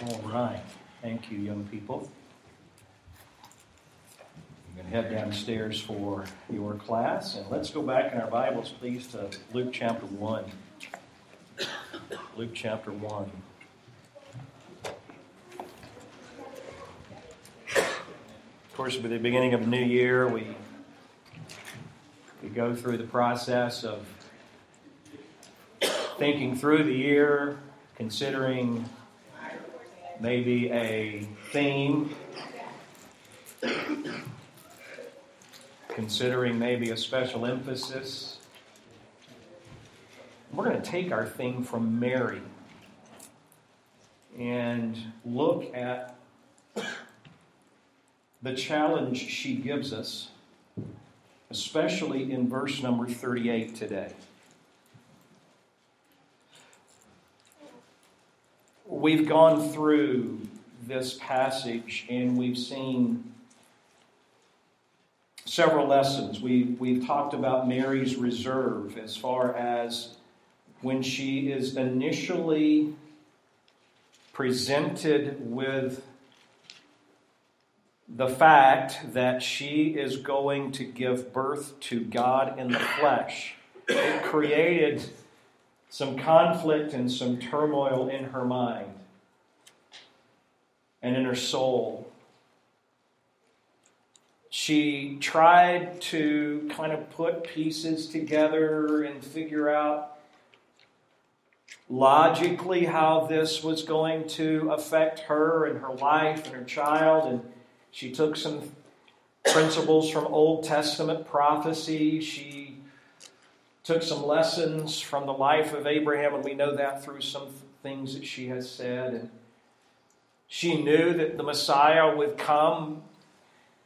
All right. Thank you, young people. You can head downstairs for your class. And let's go back in our Bibles, please, to Luke chapter 1. Luke chapter 1. Of course, with the beginning of a new year, we, we go through the process of thinking through the year, considering maybe a theme, considering maybe a special emphasis. We're going to take our theme from Mary and look at the challenge she gives us, especially in verse number 38 today. We've gone through this passage and we've seen several lessons. We, we've talked about Mary's reserve as far as when she is initially presented with the fact that she is going to give birth to God in the flesh. It created some conflict and some turmoil in her mind and in her soul. She tried to kind of put pieces together and figure out logically how this was going to affect her and her life and her child. And she took some principles from Old Testament prophecy. She took some lessons from the life of Abraham, and we know that through some things that she has said. And she knew that the Messiah would come,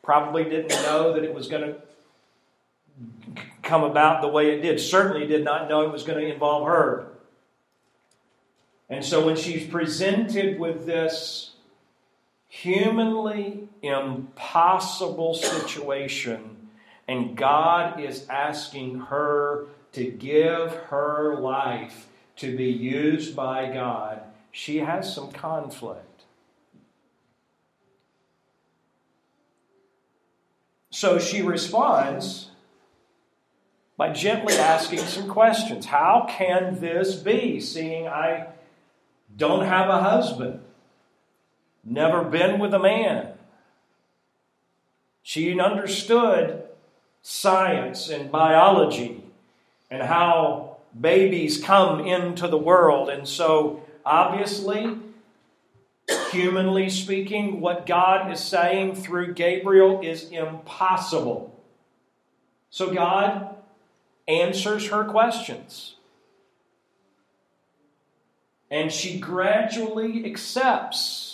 probably didn't know that it was going to come about the way it did. Certainly did not know it was going to involve her. And so when she's presented with this humanly impossible situation, and God is asking her to give her life to be used by God, she has some conflict. So she responds by gently asking some questions. How can this be, seeing I don't have a husband, never been with a man? She understood science and biology and how babies come into the world. And so, obviously, humanly speaking, what God is saying through Gabriel is impossible. So, God answers her questions. And she gradually accepts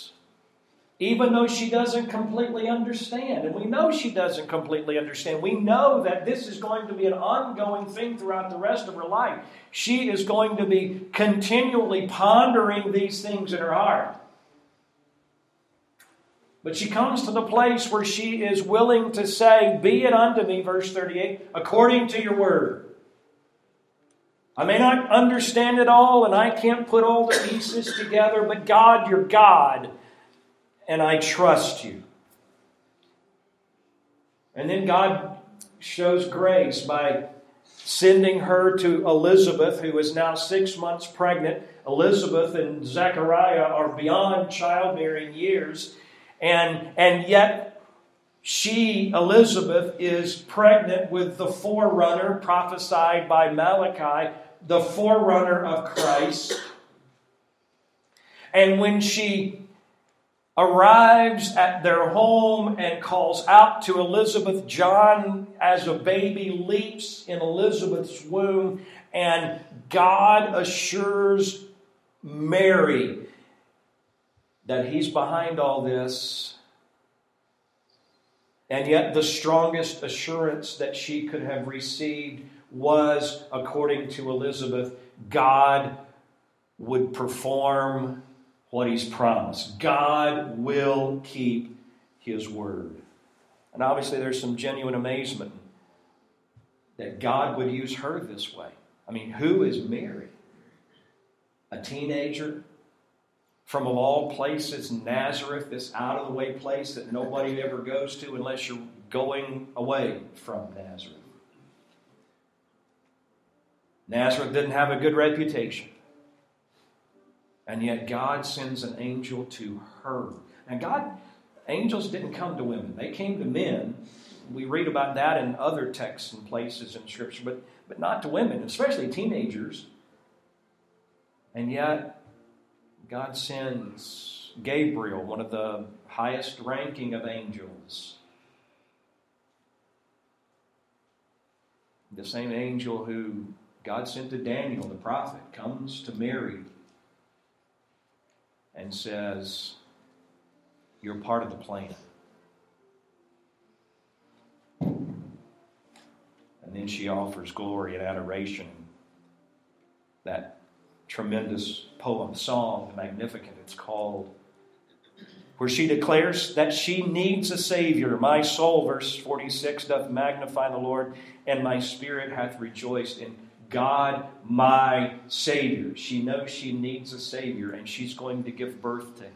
even though she doesn't completely understand. And we know she doesn't completely understand. We know that this is going to be an ongoing thing throughout the rest of her life. She is going to be continually pondering these things in her heart. But she comes to the place where she is willing to say, Be it unto me, verse 38, according to your word. I may not understand it all and I can't put all the pieces together, but God, you're God, and I trust you. And then God shows grace by sending her to Elizabeth, who is now six months pregnant. Elizabeth and Zechariah are beyond childbearing years, and, and yet she, Elizabeth, is pregnant with the forerunner prophesied by Malachi, the forerunner of Christ. And when she arrives at their home and calls out to Elizabeth. John, as a baby, leaps in Elizabeth's womb, and God assures Mary that He's behind all this. And yet, the strongest assurance that she could have received was, according to Elizabeth, God would perform what he's promised. God will keep his word. And obviously, there's some genuine amazement that God would use her this way. I mean, who is Mary? A teenager, from of all places, Nazareth, this out of the way place that nobody ever goes to unless you're going away from Nazareth. Nazareth didn't have a good reputation. And yet God sends an angel to her. And God, angels didn't come to women, they came to men. We read about that in other texts and places in Scripture, but, but not to women, especially teenagers. And yet, God sends Gabriel, one of the highest ranking of angels. The same angel who God sent to Daniel, the prophet, comes to Mary and says, You're part of the plan. And then she offers glory and adoration. That tremendous poem, song, the Magnificat, it's called, where she declares that she needs a Savior. My soul, verse 46, doth magnify the Lord, and my spirit hath rejoiced in God, my Savior. She knows she needs a Savior, and she's going to give birth to him.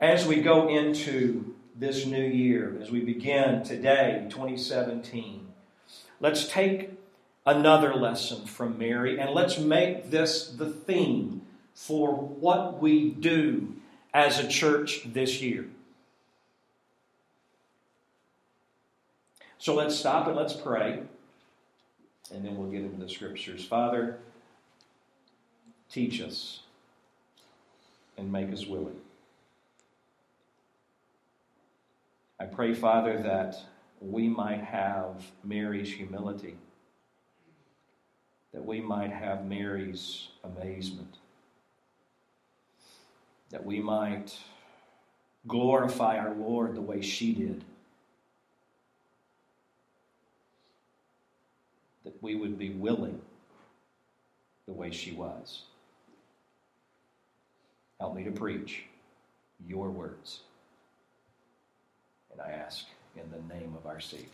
As we go into this new year, as we begin today, 2017, Let's take another lesson from Mary and let's make this the theme for what we do as a church this year. So let's stop and let's pray, and then we'll get into the scriptures. Father, teach us and make us willing. I pray, Father, that we might have Mary's humility, that we might have Mary's amazement, that we might glorify our Lord the way she did, that we would be willing the way she was. Help me to preach your words. And I ask in the name of our Savior.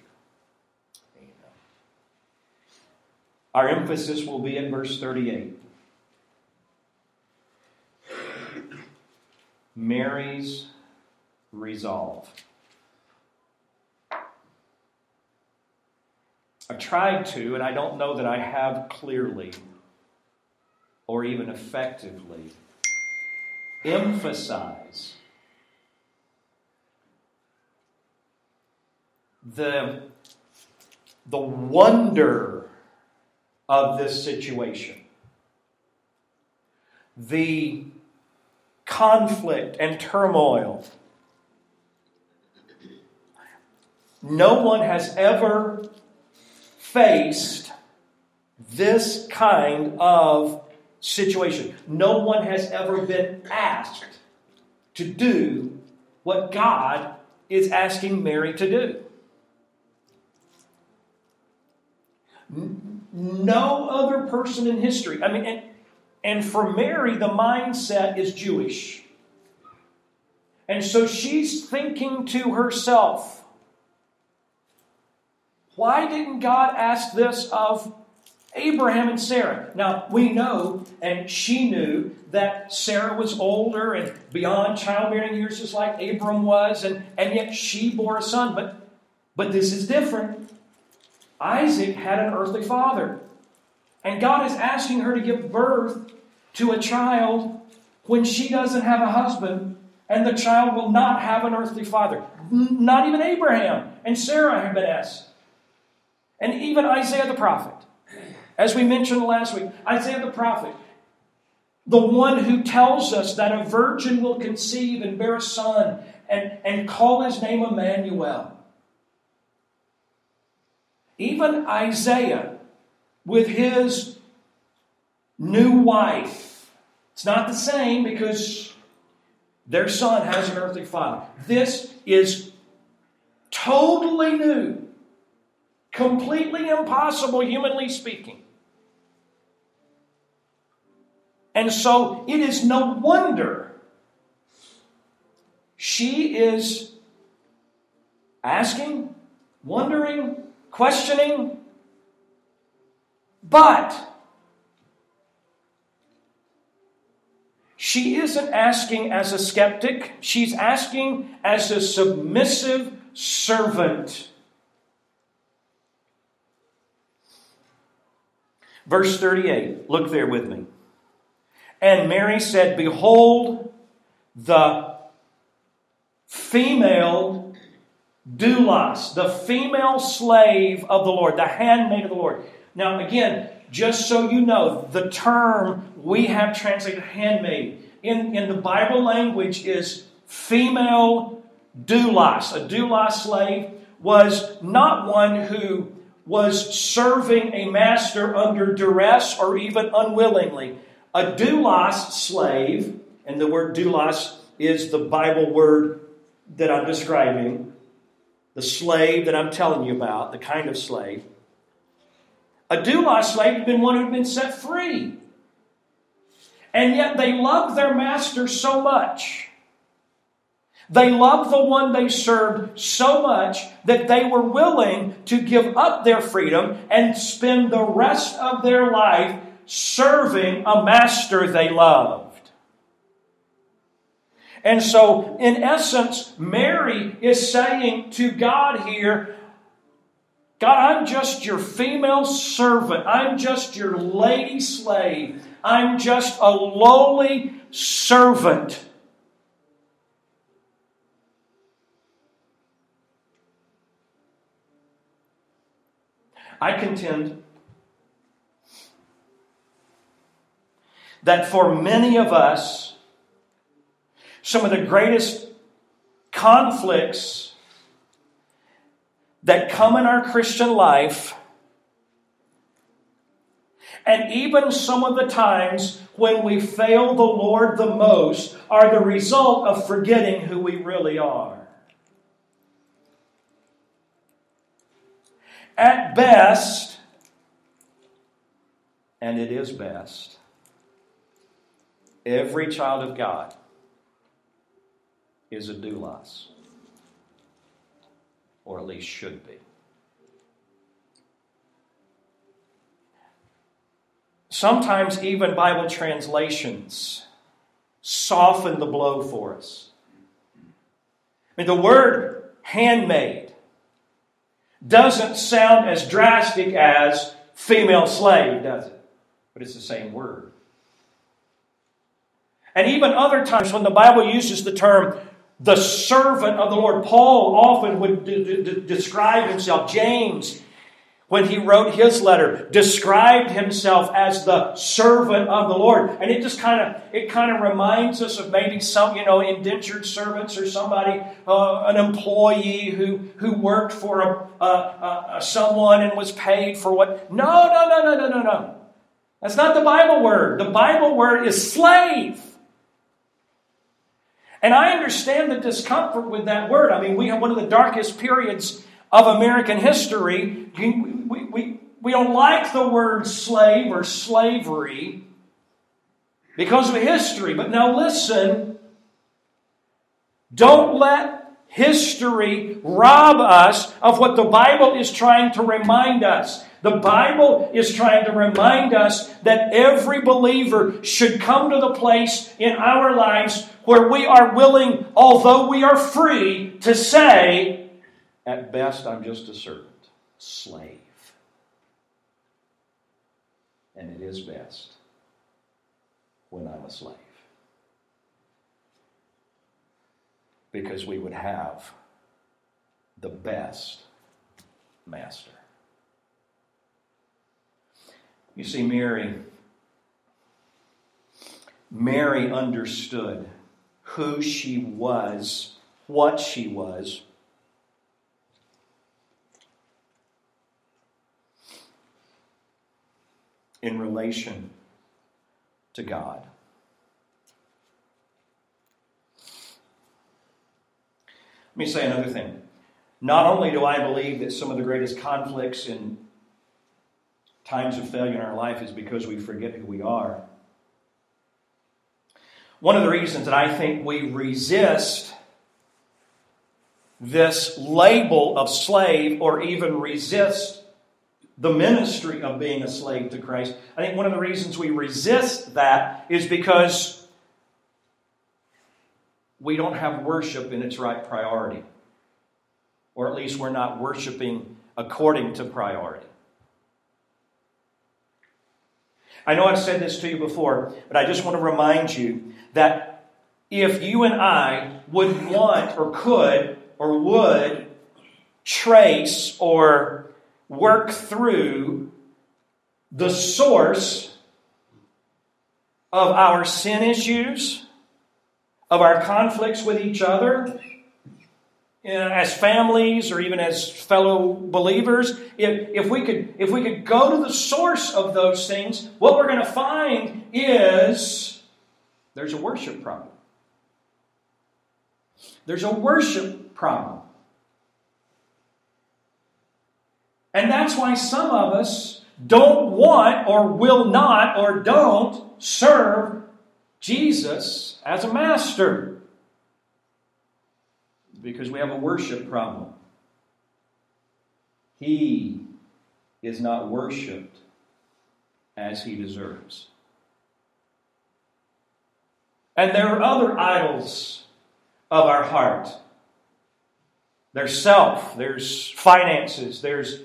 Amen. Our emphasis will be in verse 38. Mary's resolve. I tried to, and I don't know that I have clearly or even effectively emphasize the, the wonder of this situation, the conflict and turmoil. No one has ever faced this kind of situation. No one has ever been asked to do what God is asking Mary to do. No other person in history. I mean, and, and for Mary, the mindset is Jewish. And so she's thinking to herself, why didn't God ask this of Abraham and Sarah? Now, we know, and she knew, that Sarah was older and beyond childbearing years, just like Abram was, and, and yet she bore a son. But, but this is different. Isaac had an earthly father. And God is asking her to give birth to a child when she doesn't have a husband, and the child will not have an earthly father. Not even Abraham and Sarah have been asked. And even Isaiah the prophet. As we mentioned last week, Isaiah the prophet, the one who tells us that a virgin will conceive and bear a son and, and call his name Emmanuel. Even Isaiah, with his new wife, it's not the same because their son has an earthly father. This is totally new, Completely impossible, humanly speaking. And so it is no wonder she is asking, wondering, questioning. But she isn't asking as a skeptic, she's asking as a submissive servant Verse 38, look there with me. And Mary said, Behold, the female doulos, the female slave of the Lord, the handmaid of the Lord. Now, again, just so you know, the term we have translated handmaid in, in the Bible language is female doulos. A doulos slave was not one who was serving a master under duress or even unwillingly. A doulos slave, and the word doulos is the Bible word that I'm describing, the slave that I'm telling you about, the kind of slave. A doulos slave had been one who had been set free. And yet they loved their master so much. They loved the one they served so much that they were willing to give up their freedom and spend the rest of their life serving a master they loved. And so, in essence, Mary is saying to God here, God, I'm just your female servant. I'm just your lady slave. I'm just a lowly servant. I contend that for many of us, some of the greatest conflicts that come in our Christian life, and even some of the times when we fail the Lord the most, are the result of forgetting who we really are. At best, and it is best, every child of God is a doulos, or at least should be. Sometimes even Bible translations soften the blow for us. I mean, the word handmaid doesn't sound as drastic as female slave, does it? But it's the same word. And even other times when the Bible uses the term the servant of the Lord. Paul often would d- d- describe himself, James, when he wrote his letter, described himself as the servant of the Lord. And it just kind of it kind of reminds us of maybe some, you know, indentured servants or somebody, uh, an employee who, who worked for a, a, a, someone and was paid for what. No, no, no, no, no, no, no. That's not the Bible word. The Bible word is slave. And I understand the discomfort with that word. I mean, we have one of the darkest periods of American history. We, we, we, don't like the word slave or slavery because of history. But now listen don't let history rob us of what the Bible is trying to remind us. The Bible is trying to remind us that every believer should come to the place in our lives where we are willing, although we are free, to say, at best, I'm just a servant, slave. And it is best when I'm a slave. Because we would have the best master. You see, Mary, Mary understood who she was, what she was. In relation to God. Let me say another thing. Not only do I believe that some of the greatest conflicts in times of failure in our life is because we forget who we are, one of the reasons that I think we resist this label of slave or even resist the ministry of being a slave to Christ, I think one of the reasons we resist that is because we don't have worship in its right priority. Or at least we're not worshiping according to priority. I know I've said this to you before, but I just want to remind you that if you and I would want or could or would trace or work through the source of our sin issues, of our conflicts with each other, you know, as families or even as fellow believers, if, if, we could, if we could go to the source of those things, what we're going to find is there's a worship problem. There's a worship problem. And that's why some of us don't want or will not or don't serve Jesus as a master because we have a worship problem. He is not worshiped as he deserves. And there are other idols of our heart. There's self, there's finances, there's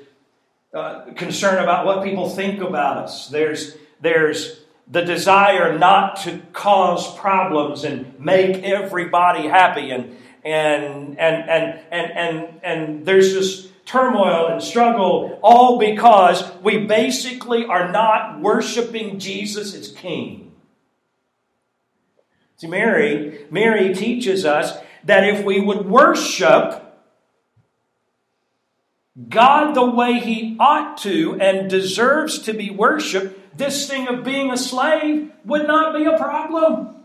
uh, concern about what people think about us, there's, there's the desire not to cause problems and make everybody happy and and and and and and, and there's just turmoil and struggle all because we basically are not worshiping Jesus as king. See Mary Mary teaches us that if we would worship God the way he ought to and deserves to be worshiped, this thing of being a slave would not be a problem.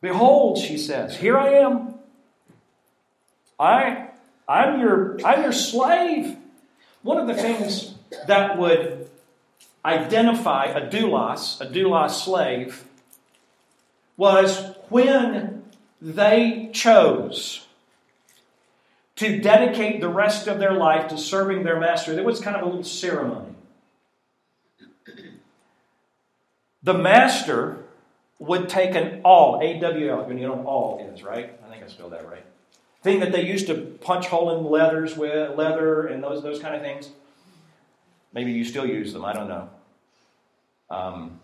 Behold, she says, here I am. I, I'm your, I'm your slave. One of the things that would identify a doulos, a doulos slave, was when they chose to dedicate the rest of their life to serving their master. There was kind of a little ceremony. The master would take an awl, A-W-L, you know what awl is, right? I think I spelled that right. Thing that they used to punch hole in leathers with, leather and those, those kind of things. Maybe you still use them, I don't know. Um,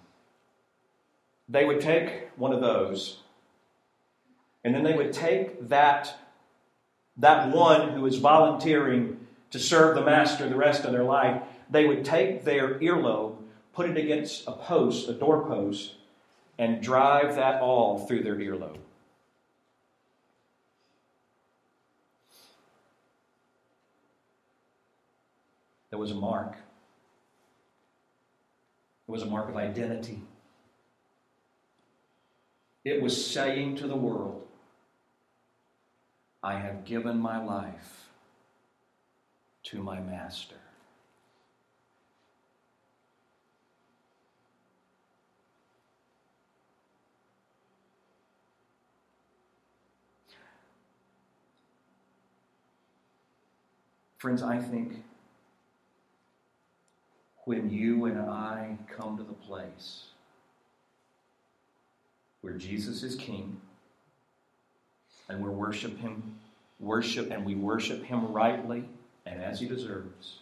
they would take one of those and then they would take that, that one who is volunteering to serve the master the rest of their life, they would take their earlobe, put it against a post, a doorpost, and drive that awl through their earlobe. There was a mark. It was a mark of identity. It was saying to the world, I have given my life to my master. Friends, I think when you and I come to the place where Jesus is king, and we worship him, worship, and we worship him rightly and as he deserves,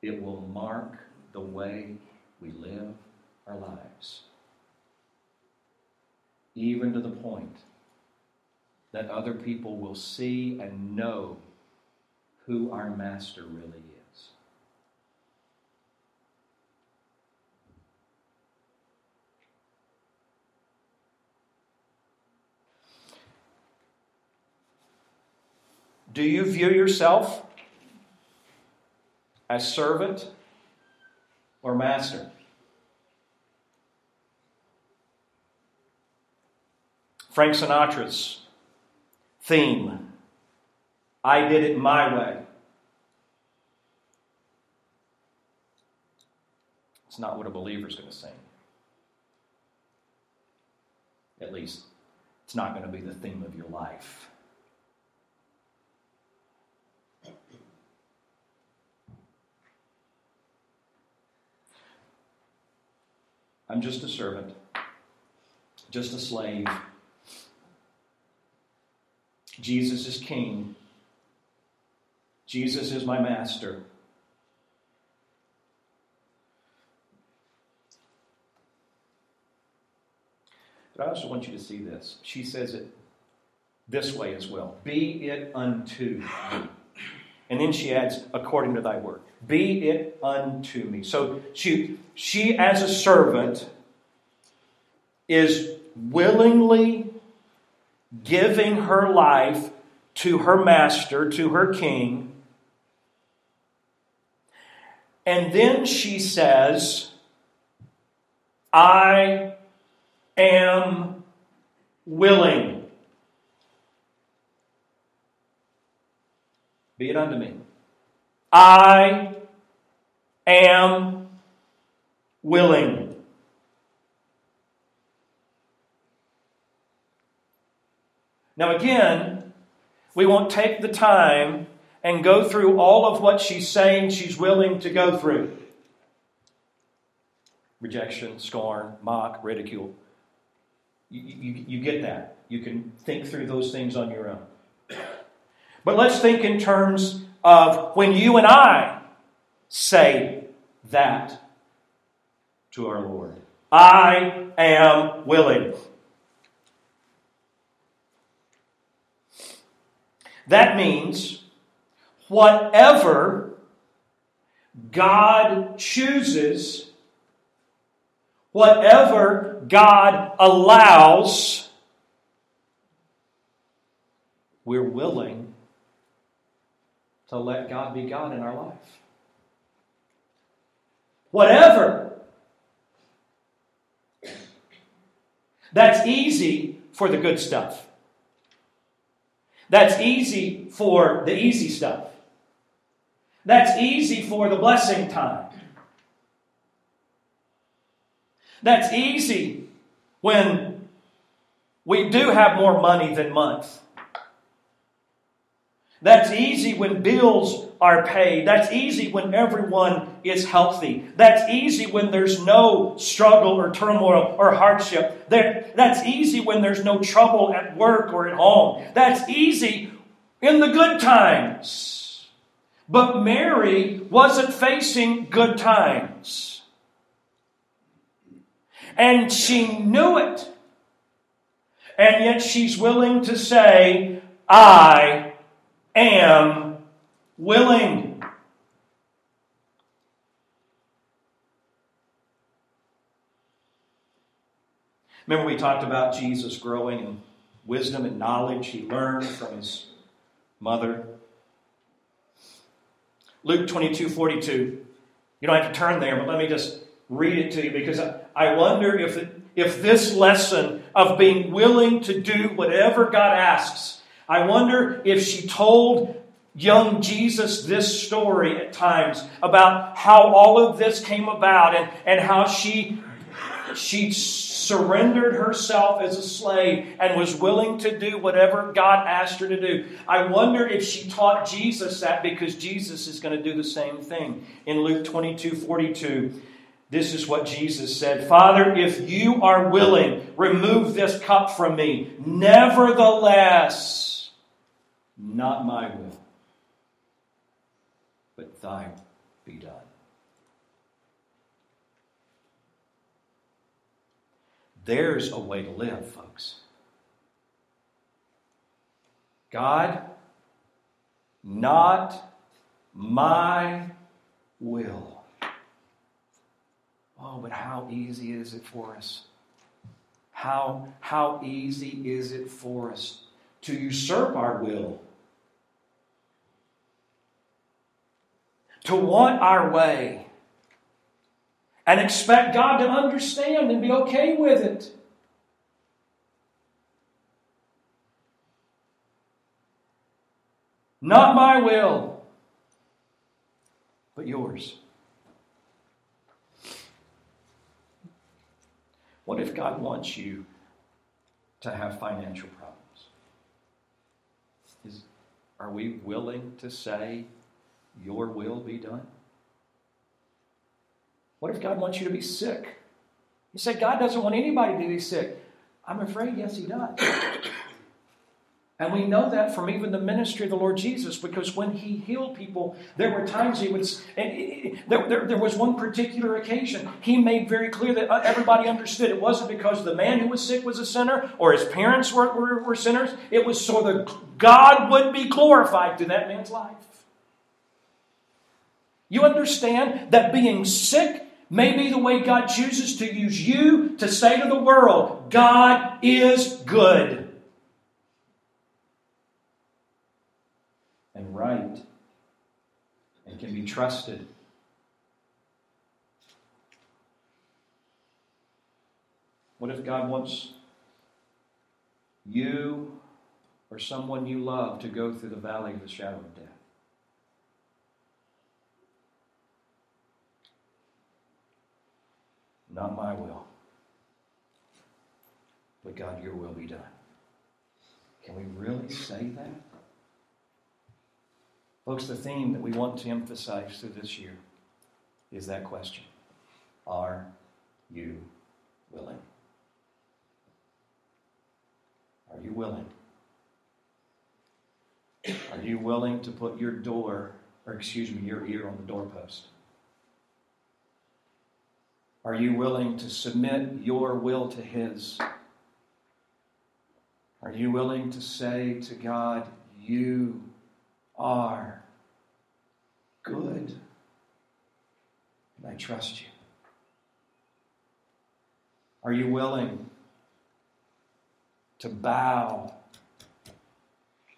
it will mark the way we live our lives. Even to the point that other people will see and know who our master really is. Do you view yourself as servant or master? Frank Sinatra's theme I did it my way. It's not what a believer is going to sing. At least, it's not going to be the theme of your life. I'm just a servant, just a slave. Jesus is king. Jesus is my master. But I also want you to see this. She says it this way as well Be it unto me. And then she adds, according to thy word. Be it unto me. So she, she as a servant, is willingly giving her life to her master, to her king. And then she says, I am willing. Be it unto me. I am willing. Now, again, we won't take the time and go through all of what she's saying she's willing to go through rejection, scorn, mock, ridicule. You, you, you, get that. You can think through those things on your own. But let's think in terms of when you and I say that to our Lord I am willing. That means whatever God chooses, whatever God allows, we're willing to let God be God in our life. Whatever. That's easy for the good stuff. That's easy for the easy stuff. That's easy for the blessing time. That's easy when we do have more money than month. That's easy when bills are paid. That's easy when everyone is healthy. That's easy when there's no struggle or turmoil or hardship. That's easy when there's no trouble at work or at home. That's easy in the good times. But Mary wasn't facing good times. And she knew it. And yet she's willing to say, I am willing. Remember, we talked about Jesus growing in wisdom and knowledge he learned from his mother. Luke 22 42. You don't have to turn there, but let me just read it to you because I wonder if, if this lesson of being willing to do whatever God asks I wonder if she told young Jesus this story at times about how all of this came about and, and how she, she surrendered herself as a slave and was willing to do whatever God asked her to do. I wonder if she taught Jesus that because Jesus is going to do the same thing. In Luke 22 42, this is what Jesus said Father, if you are willing, remove this cup from me. Nevertheless, not my will, but thy be done. There's a way to live, folks. God, not my will. Oh, but how easy is it for us? How, how easy is it for us to usurp our will? To want our way and expect God to understand and be okay with it. Not my will, but yours. What if God wants you to have financial problems? Is, are we willing to say, your will be done? What if God wants you to be sick? You say God doesn't want anybody to be sick. I'm afraid, yes, He does. And we know that from even the ministry of the Lord Jesus, because when he healed people, there were times he would. Eh, eh, eh, there, there, there, was one particular occasion. He made very clear that uh, everybody understood it wasn't because the man who was sick was a sinner or his parents were, were, were sinners. It was so that God would be glorified through that man's life. You understand that being sick may be the way God chooses to use you to say to the world, God is good. and right and can be trusted. What if God wants you or someone you love to go through the valley of the shadow of death? Not my will, but God, your will be done. Can we really say that? Folks, the theme that we want to emphasize through this year is that question Are you willing? Are you willing? Are you willing to put your door, or excuse me, your ear on the doorpost? Are you willing to submit your will to His? Are you willing to say to God, You are good. And I trust you. Are you willing to bow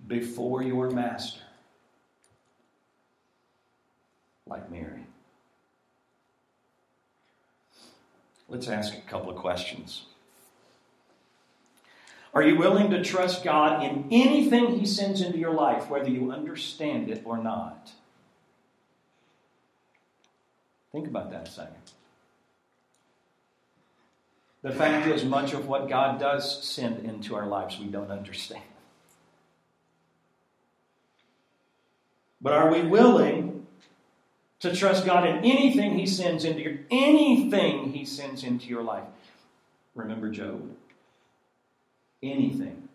before your master like Mary? Let's ask a couple of questions. Are you willing to trust God in anything He sends into your life, whether you understand it or not? Think about that a second. The fact is, much of what God does send into our lives we don't understand. But are we willing to trust God in anything He sends into your anything He sends into your life? Remember Job anything,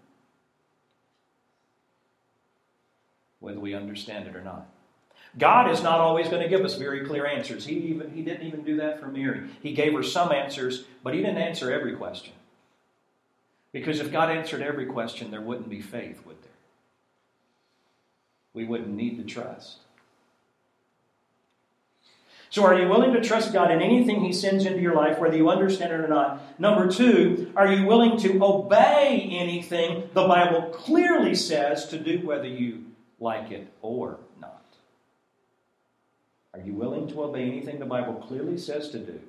whether we understand it or not. God is not always going to give us very clear answers. He, even, he didn't even do that for Mary. He gave her some answers, but He didn't answer every question. Because if God answered every question, there wouldn't be faith, would there? We wouldn't need to trust. So, are you willing to trust God in anything He sends into your life, whether you understand it or not? Number two, are you willing to obey anything the Bible clearly says to do, whether you like it or not? Are you willing to obey anything the Bible clearly says to do,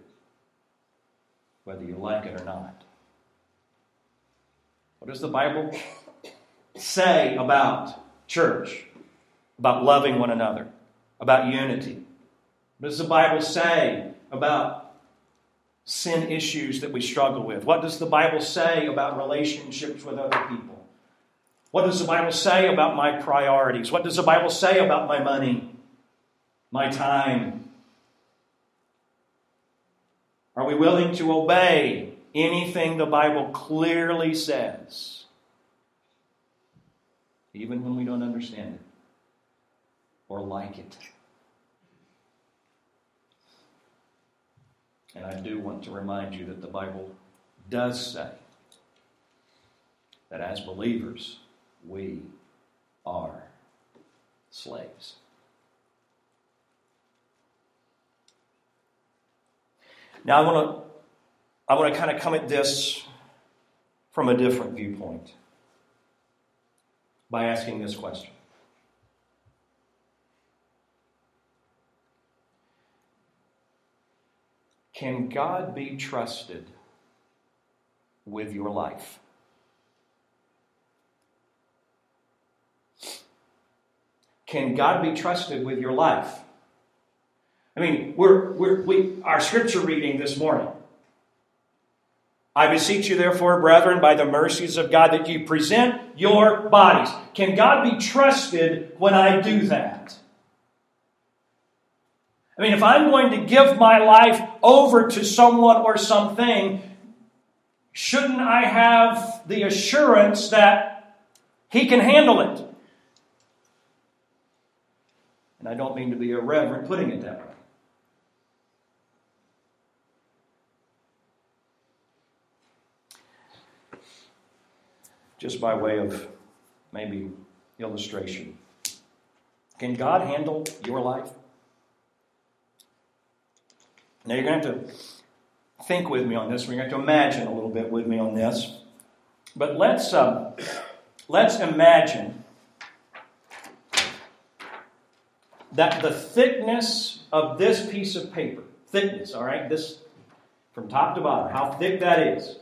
whether you like it or not? What does the Bible say about church, about loving one another, about unity? What does the Bible say about sin issues that we struggle with? What does the Bible say about relationships with other people? What does the Bible say about my priorities? What does the Bible say about my money, my time? Are we willing to obey anything the Bible clearly says, even when we don't understand it or like it? And I do want to remind you that the Bible does say that as believers, we are slaves. Now, I want to I want to kind of come at this from a different viewpoint by asking this question. Can God be trusted with your life? Can God be trusted with your life? I mean, we're, we're, we, our scripture reading this morning. I beseech you, therefore, brethren, by the mercies of God, that you present your bodies. Can God be trusted when I do that? I mean, if I'm going to give my life over to someone or something, shouldn't I have the assurance that he can handle it? And I don't mean to be irreverent putting it that way. Just by way of maybe illustration. Can God handle your life? Now you're going to have to think with me on this. We're going to have to imagine a little bit with me on this. But let's um, let's imagine that the thickness of this piece of paper, thickness, all right, this from top to bottom, how thick that is.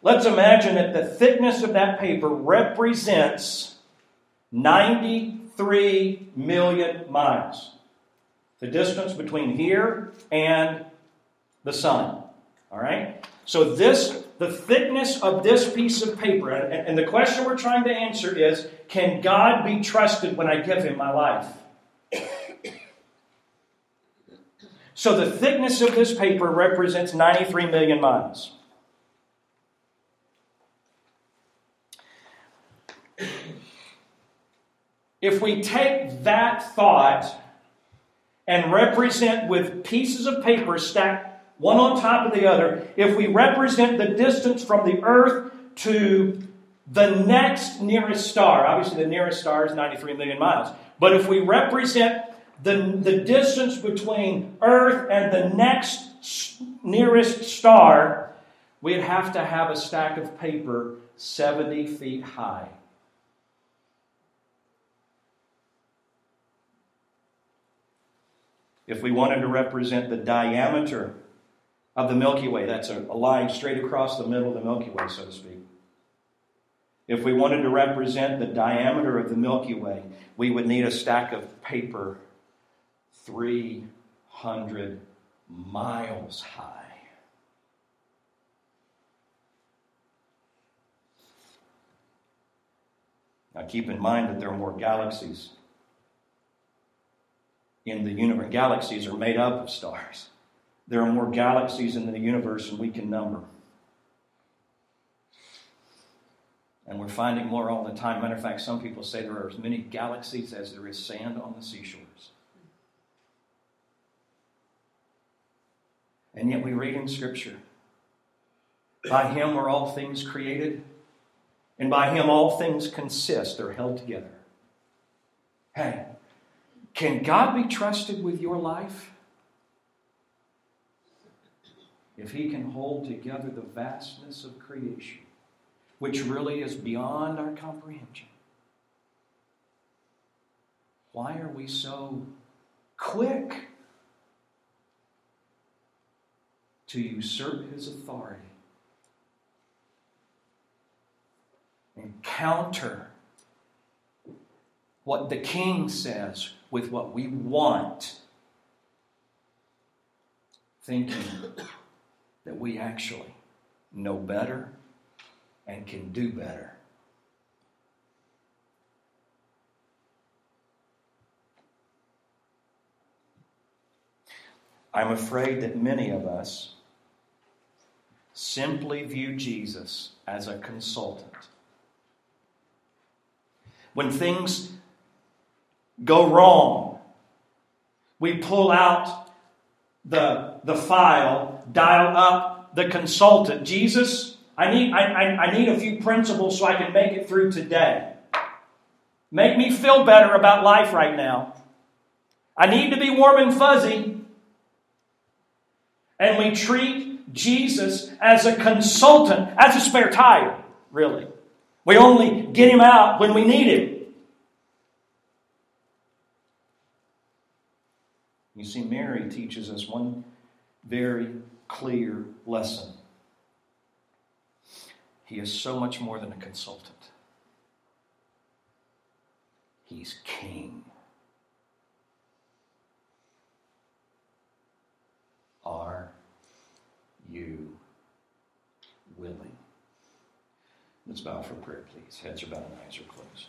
Let's imagine that the thickness of that paper represents 93 million miles. The distance between here and the sun. All right? So, this, the thickness of this piece of paper, and, and the question we're trying to answer is can God be trusted when I give him my life? So, the thickness of this paper represents 93 million miles. If we take that thought and represent with pieces of paper stacked one on top of the other, if we represent the distance from the earth to the next nearest star, obviously the nearest star is 93 million miles, but if we represent the, the distance between earth and the next nearest star, we'd have to have a stack of paper 70 feet high. If we wanted to represent the diameter of the Milky Way, that's a, a line straight across the middle of the Milky Way, so to speak. If we wanted to represent the diameter of the Milky Way, we would need a stack of paper 300 miles high. Now, keep in mind that there are more galaxies in the universe. Galaxies are made up of stars. There are more galaxies in the universe than we can number. And we're finding more all the time. Matter of fact, some people say there are as many galaxies as there is sand on the seashores. And yet we read in Scripture by Him are all things created, and by Him all things consist, they're held together. Hey, can God be trusted with your life? If He can hold together the vastness of creation, which really is beyond our comprehension, why are we so quick to usurp His authority and counter what the king says with what we want, thinking that we actually know better and can do better. I'm afraid that many of us simply view Jesus as a consultant. When things go wrong. We pull out the, the file, dial up the consultant. Jesus, I need, I, I, I need a few principles so I can make it through today. Make me feel better about life right now. I need to be warm and fuzzy. And we treat Jesus as a consultant, as a spare tire, really. We only get him out when we need him. You see, Mary teaches us one very clear lesson. He is so much more than a consultant, He's king. Are you willing? Let's bow for prayer, please. Heads are bowed and eyes are closed.